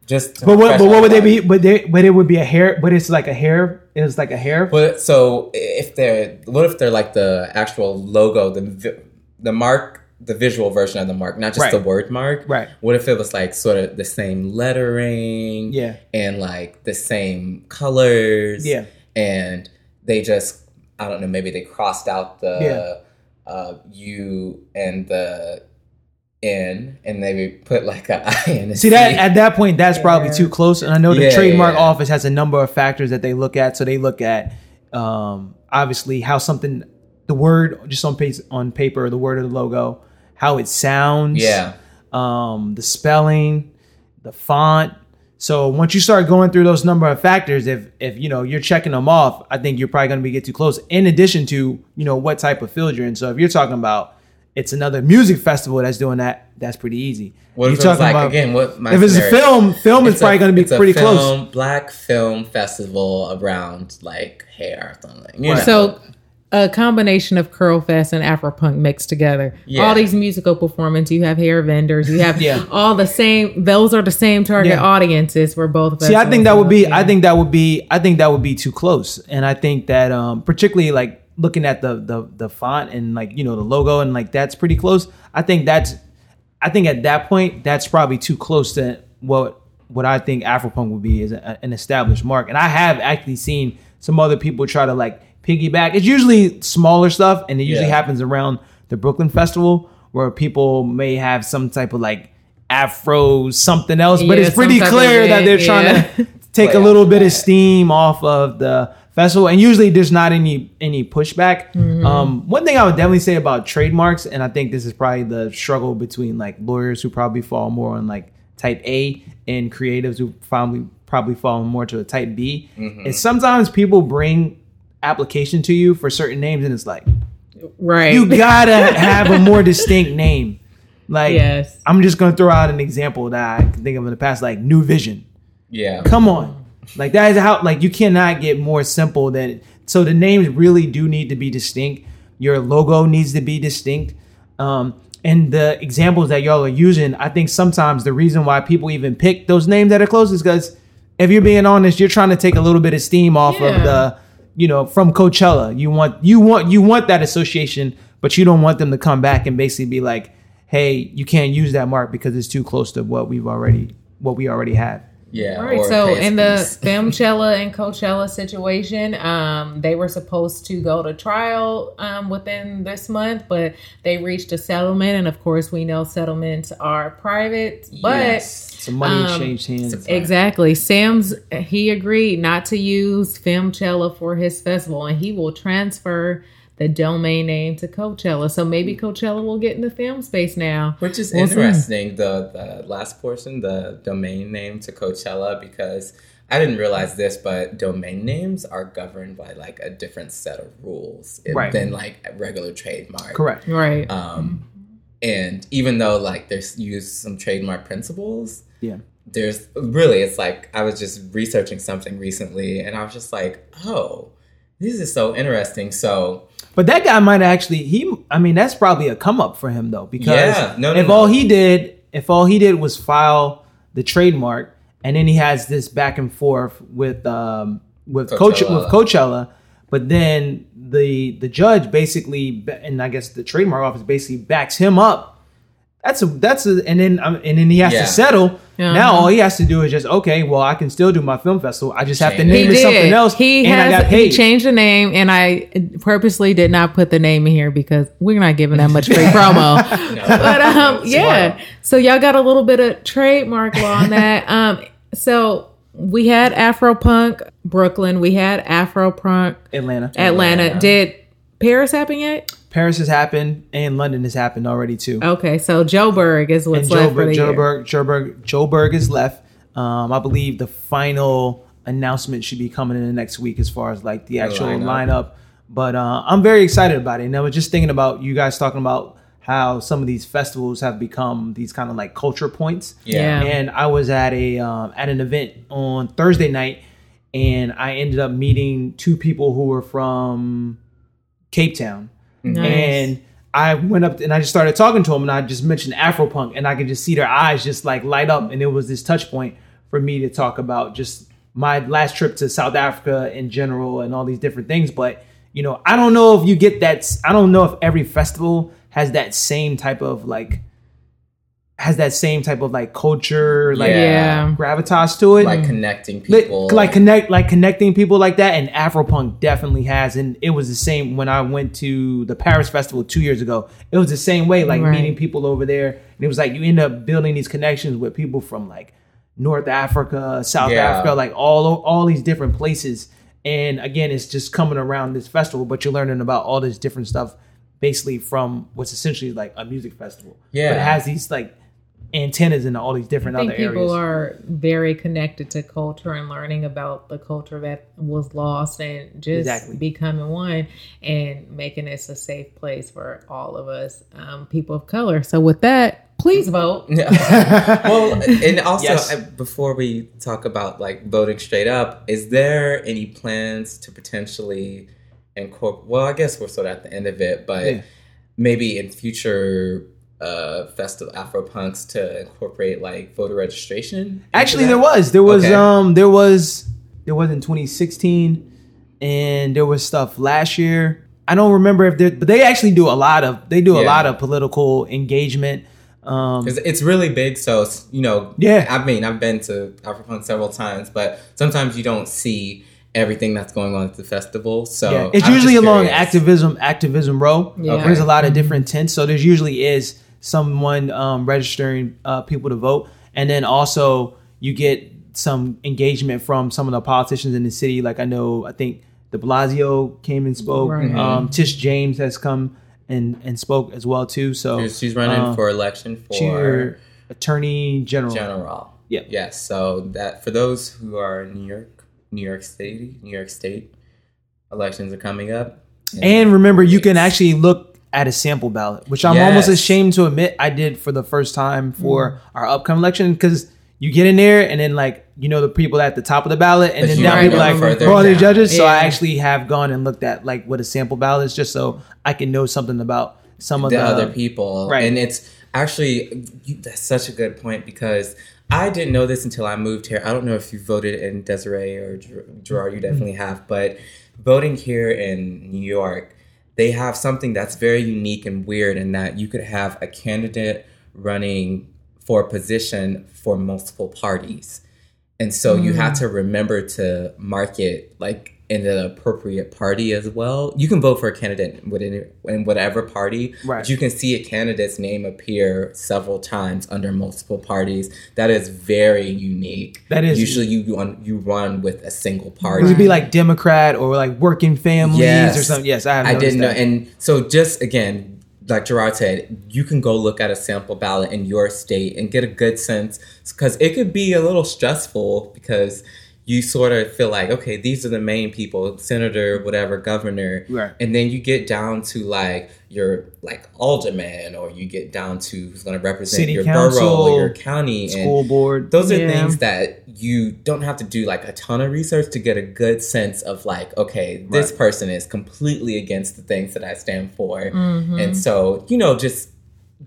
just
But what but what
off
would they be but they but it would be a hair but it's like a hair it's like a hair.
But so if they're what if they're like the actual logo, the the mark, the visual version of the mark, not just
Right.
the word mark.
Right.
What if it was like sort of the same lettering?
Yeah.
And like the same colors.
Yeah.
And they just I don't know maybe they crossed out the uh, U and the N and they put like a I and a
See that at that point, that's probably too close. And I know the
Yeah, yeah,
trademark
yeah.
office has a number of factors that they look at. So they look at um, obviously how something, the word just on paper, on paper, the word of the logo, how it sounds,
Yeah.
um, the spelling, the font. So once you start going through those number of factors, if if you know you're checking them off, I think you're probably going to be get too close. In addition to you know what type of field you're in. So if you're talking about it's another music festival that's doing that, that's pretty easy.
What
You're
if it
talking
like
about-
again? What my
if it's a film, film is probably going to be
it's a
pretty close.
Black film festival around like hair or something. You know?
so a combination of Curl Fest and Afropunk mixed together.
Yeah.
All these musical performances. You have hair vendors. You have
Yeah.
all the same. Those are the same target
Yeah.
audiences for both.
See, I think that would be. I think that would be, I think that would be too close. And I think that, um, particularly like looking at the the the font and like you know the logo and like that's pretty close. I think that's, I think at that point that's probably too close to what what I think Afropunk would be is a, an established mark. And I have actually seen some other people try to like piggyback. It's usually smaller stuff, and it usually
Yeah.
happens around the Brooklyn Festival where people may have some type of like Afro something else, but
Yeah,
it's pretty
some type
clear that they're
event,
trying
yeah.
to take a little
off
bit of steam off of the festival and usually there's not any any pushback
Mm-hmm.
um one thing i would definitely say about trademarks and i think this is probably the struggle between like lawyers who probably fall more on like type a and creatives who probably probably fall more to a type b
Mm-hmm.
is sometimes people bring application to you for certain names and it's like
right.
you gotta have a more distinct name like
Yes.
i'm just gonna throw out an example that i can think of in the past like new vision
yeah.
Come on. Like that is how like you cannot get more simple than so the names really do need to be distinct. Your logo needs to be distinct. Um and the examples that y'all are using, I think sometimes the reason why people even pick those names that are close is because if you're being honest, you're trying to take a little bit of steam off
Yeah.
of the, you know, from Coachella. You want you want you want that association, but you don't want them to come back and basically be like, hey, you can't use that mark because it's too close to what we've already what we already have.
Yeah.
All right. So in the
fees.
Filmchella and Coachella situation, um, they were supposed to go to trial um, within this month, but they reached a settlement, and of course, we know settlements are private. But
Yes.
Some money
Um,
exchanged hands.
exactly, Sam's he agreed not to use Filmchella for his festival, and he will transfer the domain name to Coachella. So maybe Coachella will get in the film space now.
Which is
We'll see.
interesting, the, the last portion, the domain name to Coachella, because I didn't realize this, but domain names are governed by like a different set of rules
Right.
than like a regular trademark.
Correct.
Right.
Um, and even though like there's used some trademark principles,
Yeah.
there's really it's like I was just researching something recently, and I was just like, oh, this is so interesting. So
But that guy might actually he I mean that's probably a come up for him though because
Yeah, no, no,
if
no.
all he did if all he did was file the trademark and then he has this back and forth with um with coach
Coachella.
with Coachella but then the the judge basically and I guess the trademark office basically backs him up that's a that's a and then um, and then he has
Yeah.
to settle
Yeah.
now all he has to do is just okay well I can still do my film festival I just have to
Change it.
name
he
it something else
He
and I
has
got
he changed the name, and I purposely did not put the name in here because we're not giving that much free promo. but um, yeah. So y'all got a little bit of trademark law on that. Um, so we had Afropunk Brooklyn, we had Afropunk
Atlanta
Atlanta.
Atlanta.
Did Paris happen yet?
Paris has happened and London has happened already too.
Okay, so Joburg is what's
and
left for the
Joburg,
year.
Joburg, Joburg, Joburg is left. Um, I believe the final announcement should be coming in the next week as far as like the actual
lineup.
lineup. But uh, I'm very excited about it. And I was just thinking about you guys talking about how some of these festivals have become these kind of like culture points.
yeah.
Yeah.
And I was at a um, at an event on Thursday night, and I ended up meeting two people who were from Cape Town. Mm.
Nice.
And I went up and I just started talking to them, and I just mentioned Afropunk, and I could just see their eyes just like light up, and it was this touch point for me to talk about just my last trip to South Africa in general and all these different things. But you know, I don't know if you get that. I don't know if every festival has that same type of like has that same type of like culture, like
Yeah.
gravitas to it.
like connecting
Like-
people.
like connect like connecting people like that and afropunk definitely has and it was the same when i went to the paris festival two years ago it was the same way like
Right.
meeting people over there and it was like you end up building these connections with people from like north africa south
Yeah.
africa like all all these different places and again it's just coming around this festival but you're learning about all this different stuff basically from what's essentially like a music festival
Yeah.
but it has these like antennas in all these different
I think
other
people
areas
are very connected to culture and learning about the culture that was lost and just
Exactly.
becoming one and making this a safe place for all of us, um, people of color. So, with that, please vote.
well, and also
Yes.
uh, before we talk about like voting straight up, is there any plans to potentially incorporate? Well, I guess we're sort of at the end of it, but
Yeah.
maybe in future uh festival Afropunks to incorporate like voter registration.
Actually,
that?
there was. There was
Okay.
um there was there was in 2016 and there was stuff last year. I don't remember if they but they actually do a lot of they do a lot of political engagement. Um
'Cause it's really big, so you know.
Yeah.
I mean, I've been to Afropunk several times, but sometimes you don't see everything that's going on at the festival. So
yeah, it's
I'm
usually
just
along
curious.
activism activism row.
Yeah.
There's a lot of different tents, so there's usually is someone um, registering uh, people to vote, and then also you get some engagement from some of the politicians in the city. Like I know, I think De Blasio came and spoke.
Right.
Um, Tish James has come and and spoke as well too. So
She's- She's running
uh,
for election for
Attorney General.
general.
Yeah.
Yes. So that for those who are in New York, New York State, New York State, elections are coming up.
And remember, you can actually look at a sample ballot, which I'm almost ashamed to admit I did for the first time for our upcoming election because you get in there and then like you know the people at the top of the ballot and
But
then down
don't
people like who are the judges. So I actually have gone and looked at like what a sample ballot is just so I can know something about some of
the
the,
other people.
Right.
And it's actually that's such a good point because I didn't know this until I moved here. I don't know if you voted in Desiree or Gerard. You
Mm-hmm.
definitely have, but voting here in New York, they have something that's very unique and weird in that you could have a candidate running for a position for multiple parties. And so you have mm. to remember to market like in the appropriate party as well. You can vote for a candidate within in whatever party,
Right.
but you can see a candidate's name appear several times under multiple parties. That is very unique.
That is-
usually you run you run with a single
It
party.
would be like Democrat or like working families or something. Yes, I have.
I didn't know.
that.
And so, just again, like Gerard said, you can go look at a sample ballot in your state and get a good sense because it could be a little stressful because you sort of feel like, okay, these are the main people, senator, whatever, governor.
Right.
And then you get down to like your like alderman or you get down to who's going to represent
City
your
council,
borough or your county.
School board.
those are
Yeah.
things that you don't have to do like a ton of research to get a good sense of like, okay, this
Right.
person is completely against the things that I stand for.
Mm-hmm.
And so, you know, just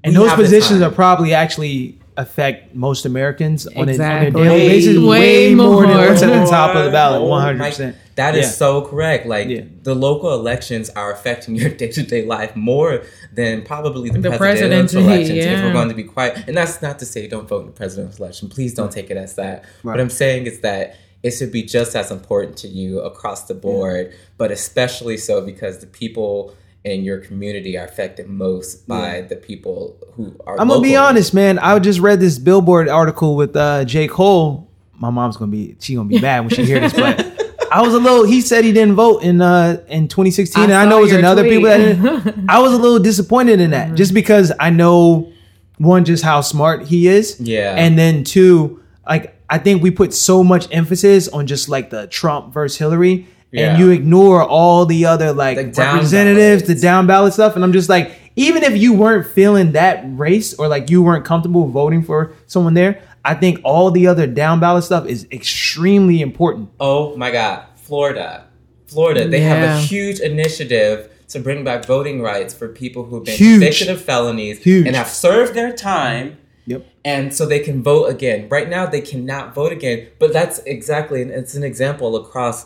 and those positions are probably actually affect most Americans on, a, on a
Exactly.
daily basis.
Way
Way, more than what's at the top of the ballot. One
my-
hundred percent.
That is
Yeah.
so correct. Like
Yeah.
the local elections are affecting your day to day life more than probably the,
The
presidential
presidency,
elections. If we're going to be quiet, and that's not to say don't vote in the presidential election. Please don't take it as that.
Right.
What I'm saying is that it should be just as important to you across the board, but especially so because the people in your community are affected most by the people who are.
I'm gonna be honest, man. I just read this Billboard article with uh, J. Cole. My mom's gonna be she gonna be mad when she hear this, but I was a little. He said he didn't vote in uh in 2016, and I know it was
your
another
tweet.
people that didn't. I was a little disappointed in that, just because I know one just how smart he is,
Yeah.
and then two, like I think we put so much emphasis on just like the Trump versus Hillary.
Yeah.
And you ignore all the other like representatives, the down ballot stuff, and I'm just like, even if you weren't feeling that race or like you weren't comfortable voting for someone there, I think all the other down ballot stuff is extremely important.
Oh my God, Florida. Florida, they have a huge initiative to bring back voting rights for people who've been
Huge.
convicted of felonies
Huge.
and have served their time.
Yep.
And so they can vote again. Right now, they cannot vote again. But that's exactly, and it's an example across.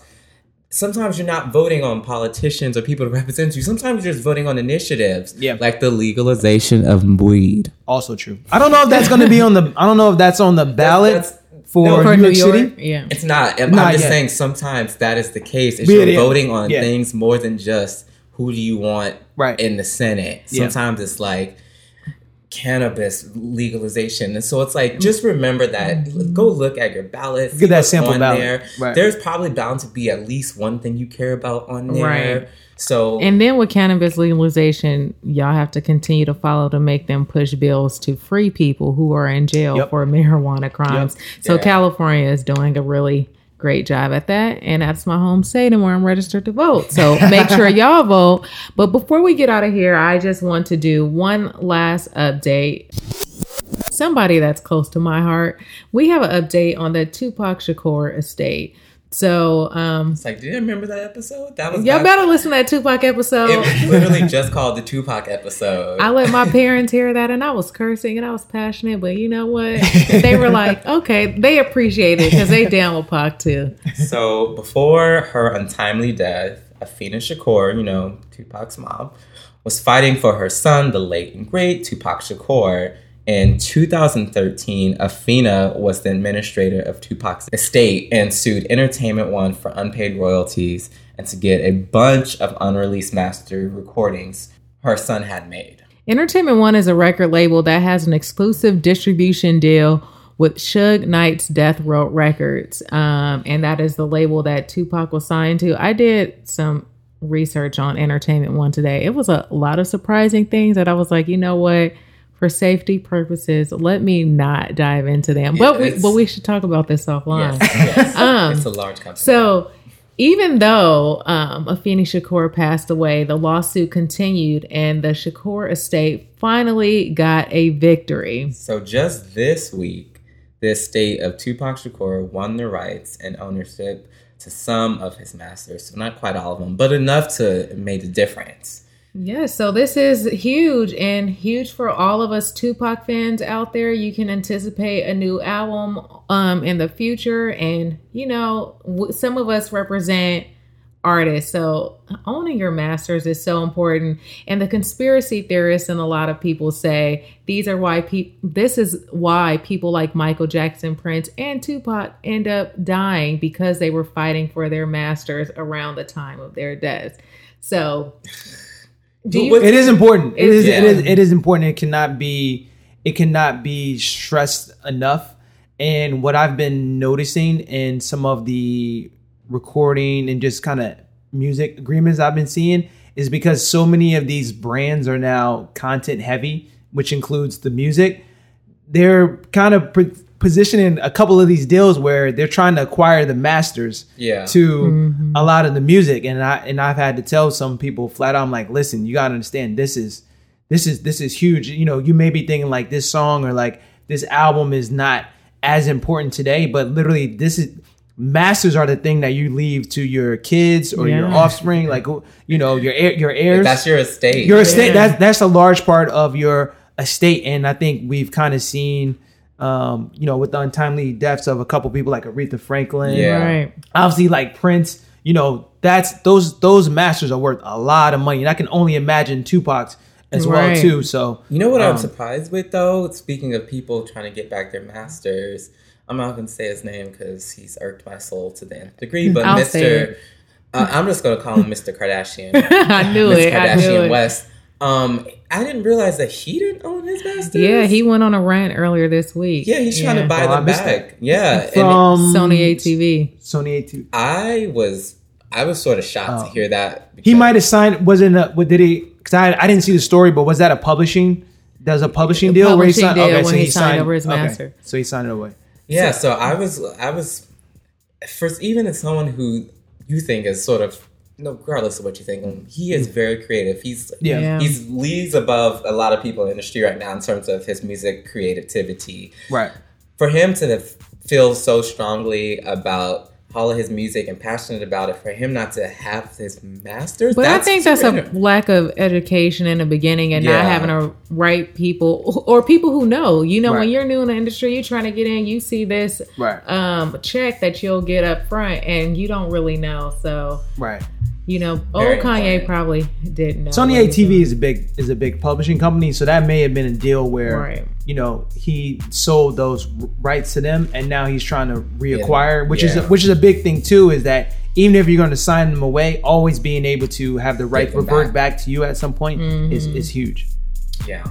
Sometimes you're not voting on politicians or people to represent you. Sometimes you're just voting on initiatives,
Yeah.
like the legalization of weed.
Also true. I don't know if that's going to be on the. I don't know if that's on the ballot
that's-
for,
no,
For
New
New
York
York,
City.
yeah.
It's not. I'm,
Not
I'm just
yet.
saying sometimes that is the case. Is
Yeah,
you're
yeah.
voting on
Yeah.
things more than just who do you want
Right.
in the Senate.
Yeah.
Sometimes it's like cannabis legalization. And so it's like just remember that go look at your ballots.
Get
see
that sample
on
ballot.
there.
Right.
There's probably bound to be at least one thing you care about on there.
Right.
So
And then with cannabis legalization, y'all have to continue to follow to make them push bills to free people who are in jail
Yep.
for marijuana crimes. So
Yeah.
California is doing a really great job at that. And that's my home state and where I'm registered to vote. So make sure y'all vote. But before we get out of here, I just want to do one last update. Somebody that's close to my heart. We have an update on the Tupac Shakur estate. So um
it's like, do you remember that episode? That was
y'all better listen to that Tupac episode.
it was literally just called the Tupac episode.
I let my parents hear that and I was cursing and I was passionate, but you know what? They were like, okay, they appreciate it because they down with Pac too.
So before her untimely death, Afeni Shakur, you know, Tupac's mom, was fighting for her son, the late and great Tupac Shakur. In 2013, Afeni was the administrator of Tupac's estate and sued Entertainment One for unpaid royalties and to get a bunch of unreleased master recordings her son had made.
Entertainment One is a record label that has an exclusive distribution deal with Suge Knight's Death Row Records. Um, and that is the label that Tupac was signed to. I did some research on Entertainment One today. It was a lot of surprising things that I was like, you know what? For safety purposes, let me not dive into them.
Yeah,
but we but we should talk about this offline.
Yes, yes.
Um,
it's a large company.
So, even though um, Afeni Shakur passed away, the lawsuit continued, and the Shakur estate finally got a victory.
So just this week, the estate of Tupac Shakur won the rights and ownership to some of his masters. So not quite all of them, but enough to make a difference.
Yes, so this is huge and huge for all of us Tupac fans out there. You can anticipate a new album um in the future and you know, w- some of us represent artists. So owning your masters is so important. And the conspiracy theorists and a lot of people say these are why people this is why people like Michael Jackson, Prince, and Tupac end up dying because they were fighting for their masters around the time of their deaths. So do you,
it is important. It is,
It's-
it is it is important. It cannot be it cannot be stressed enough. And what I've been noticing in some of the recording and just kind of music agreements I've been seeing is because so many of these brands are now content heavy, which includes the music. They're kind of p- positioning a couple of these deals where they're trying to acquire the masters
Yeah.
to mm-hmm. a lot of the music and I and I've had to tell some people flat out I'm like listen you got to understand this is this is this is huge you know you may be thinking like this song or like this album is not as important today but literally this is masters are the thing that you leave to your kids or your offspring like you know your your heirs
That's your estate.
your estate
Yeah.
that's that's a large part of your estate and i think we've kind of seen um you know with the untimely deaths of a couple people like aretha franklin
Yeah.
right.
obviously like prince you know that's those those masters are worth a lot of money and i can only imagine tupac's as well too so
You know what I'm
Um,
surprised with though? Speaking of people trying to get back their masters, I'm not going to say his name because he's irked my soul to the nth degree. But
I'll say
Mr.
it.
Uh, I'm just going to call him Mr. Kardashian.
I knew
Miss
it. I knew
Kardashian
it.
West. Um, I didn't realize that he didn't own his masters.
Yeah, he went on a rant earlier this week.
Yeah, he's trying to buy
Oh, I
them
missed
back. Yeah, and
from
Sony ATV.
sony a2
I was I was sort of shocked
Oh.
to hear that.
he might have signed wasn't a, what did he because I, I didn't see the story but was that a publishing does a publishing deal where he
publishing
signed
deal
okay
when
so
he
he
signed
signed
over his
okay.
master.
so he signed it away
Yeah, so I was I was first even as someone who you think is sort of no regardless of what you think, um, he is very creative. He's
Yeah.
Yeah.
he's leads above a lot of people in the industry right now in terms of his music creativity.
right
For him to feel so strongly about all of his music and passionate about it, for him not to have his masters,
But I think that's a lack of education in the beginning and
Yeah.
not having a right people or people who know. You know, when you're new in the industry, you're trying to get in, you see this
right
um check that you'll get up front and you don't really know. So,
right
you know,
Very
old Kanye
important.
probably didn't know.
Sony
what he was
ATV is a big is a big publishing company, so that may have been a deal where
Right.
you know he sold those rights to them, and now he's trying to reacquire, which is a, which is a big thing too. Is that even if you're going to sign them away, always being able to have the right
Take
revert
back.
back. to you at some point is
Mm-hmm.
is huge.
yeah.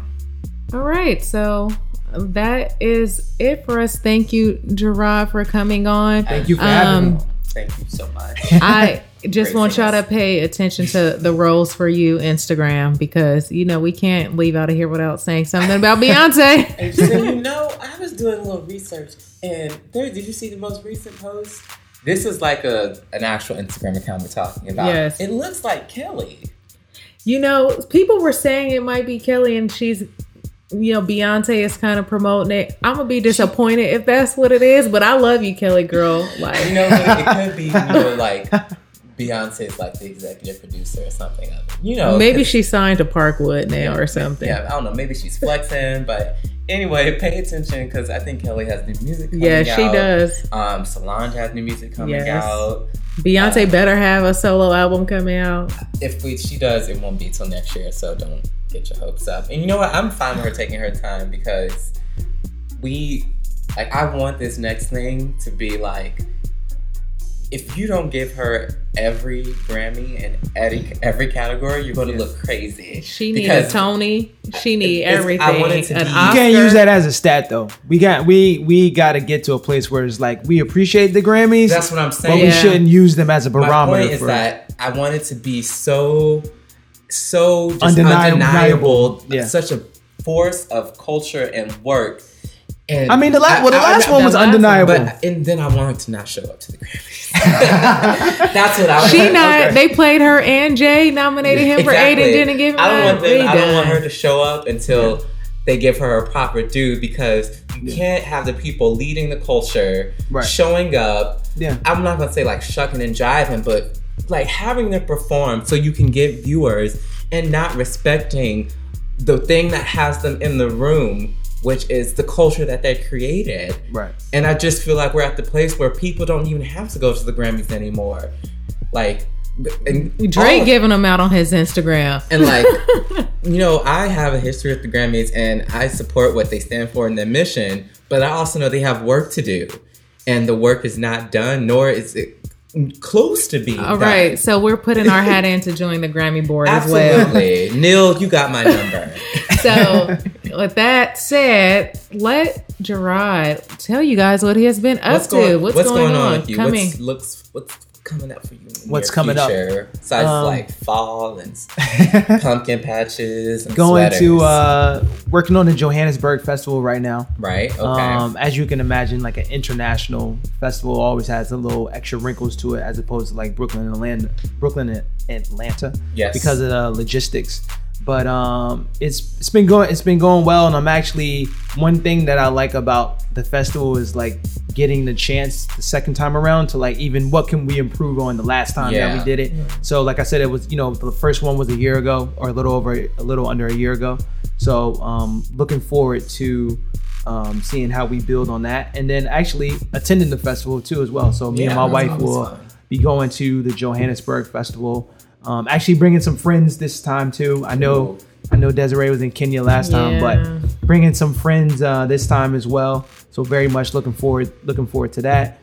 All right, so that is it for us. Thank you, Gerard, for coming on.
Thank you for having
Um,
me.
Thank you so much.
I just want y'all to pay attention to the roles for you Instagram because you know we can't leave out of here without saying something about Beyonce.
So you know, I was doing a little research, and there. Did you see the most recent post? This is like a an actual Instagram account we're talking about.
Yes.
it looks like Kelly.
you know, people were saying it might be Kelly and she's you know, Beyonce is kind of promoting it. I'm gonna be disappointed if that's what it is, but I love you, Kelly girl.
Like you
Like
know, it could be you know like Beyonce's like the executive producer or something of it. You know,
maybe she signed to Parkwood now or something.
Yeah, I don't know. Maybe she's flexing, but anyway, pay attention because I think Kelly has new music. Coming
Yeah, she
out.
does.
Um, Solange has new music coming
Yes.
out.
Beyonce better have a solo album coming out.
if we, she does, it won't be till next year. So don't get your hopes up. And you know what? I'm fine with her taking her time because we, like, I want this next thing to be like, if you don't give her every Grammy and every, every category, you're going to look crazy.
She
needs
a Tony. She need
it's- I
everything.
want it to
An
be- You
You
Oscar.
can't use that as a stat though. We got we we got to get to a place where it's like we appreciate the Grammys,
That's what I'm saying.
but we
Yeah.
shouldn't use them as a
My
barometer
point is
for
that I want it to be so, so just
Undeniable.
undeniable,
Yeah.
such a force of culture and work. And
I mean, the la- well, the last one was
the last one,
undeniable.
but and then I wanted to not show up to the Grammys. That's what I want.
She not.
Okay.
They played her and Jay nominated him for eight and didn't give him.
I don't want
that.
them. I don't
We
want her to show up until they give her a proper due because you can't have the people leading the culture
Right.
showing up.
Yeah.
I'm not gonna say like shucking and jiving, but like having them perform so you can get viewers and not respecting the thing that has them in the room, which is the culture that they created.
Right.
And I just feel like we're at the place where people don't even have to go to the Grammys anymore. Like, and
Drake
all-
giving them out on his Instagram.
and like, you know, I have a history with the Grammys and I support what they stand for and their mission, but I also know they have work to do. And the work is not done, nor is it close to being
All
done.
right, so we're putting our hat in to join the Grammy board as well.
Absolutely. Neil, you got my number.
So, with that said, let Gerard tell you guys what he has been up to. what's, going, on?
with you?
Coming.
What's, looks, what's coming up for you?
What's coming up?
future? Besides
Um,
like fall and pumpkin patches and
Going to uh working on the Johannesburg Festival right now.
right? Okay.
Um, as you can imagine, like an international festival always has a little extra wrinkles to it, as opposed to like Brooklyn and Atlanta, Brooklyn and Atlanta,
Yes.
because of the logistics. But um, it's it's been going it's been going well, and I'm actually one thing that I like about the festival is like getting the chance the second time around to like even what can we improve on the last time that we did it. So like I said, it was you know the first one was a year ago or a little over a little under a year ago. So um, looking forward to um, seeing how we build on that, and then actually attending the festival too as well. So me
Yeah,
and my wife will
fun.
be going to the Johannesburg festival. Um, actually bringing some friends this time too. I know
Ooh.
I know Desiree was in Kenya last time,
Yeah.
but bringing some friends uh, this time as well. So very much looking forward looking forward to that,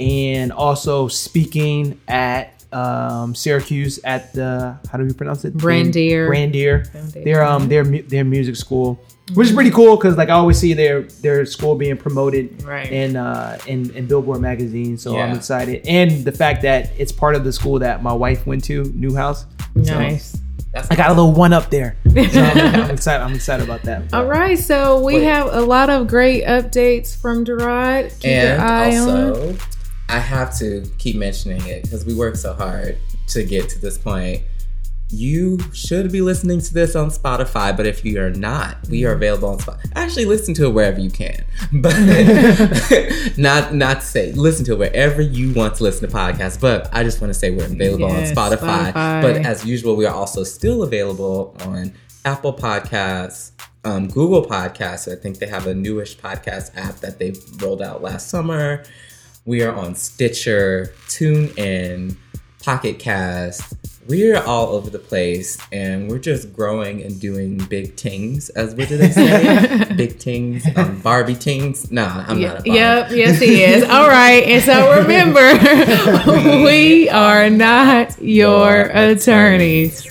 and also speaking at um, Syracuse at the how do we pronounce it?
Brandeer.
Brandeer.
Brandeer.
Their um their their music school, which is pretty cool because like I always see their their school being promoted
Right.
in uh in, in Billboard magazine. So I'm excited, and the fact that it's part of the school that my wife went to, Newhouse. So
Nice.
That's
I got a little one up there. So I'm, I'm excited. I'm excited about that.
All right, so we
Wait.
have a lot of great updates from Gerard. Keep your
and
eye on.
also, I have to keep mentioning it because we worked so hard to get to this point. You should be listening to this on Spotify, but if you are not, we are available on Spotify. Actually, listen to it wherever you can, but not not to say listen to it wherever you want to listen to podcasts. But I just want to say we're available
Yes,
on Spotify.
Spotify.
But as usual, we are also still available on Apple Podcasts, um, Google Podcasts. I think they have a newish podcast app that they rolled out last summer. We are on Stitcher, TuneIn, Pocket Cast. We're all over the place, and we're just growing and doing big tings, as what did they say? big tings, um, Barbie tings. Nah, I'm not a Barbie.
Yep, yes, he is. All right, and so remember, we are not
Your
attorneys.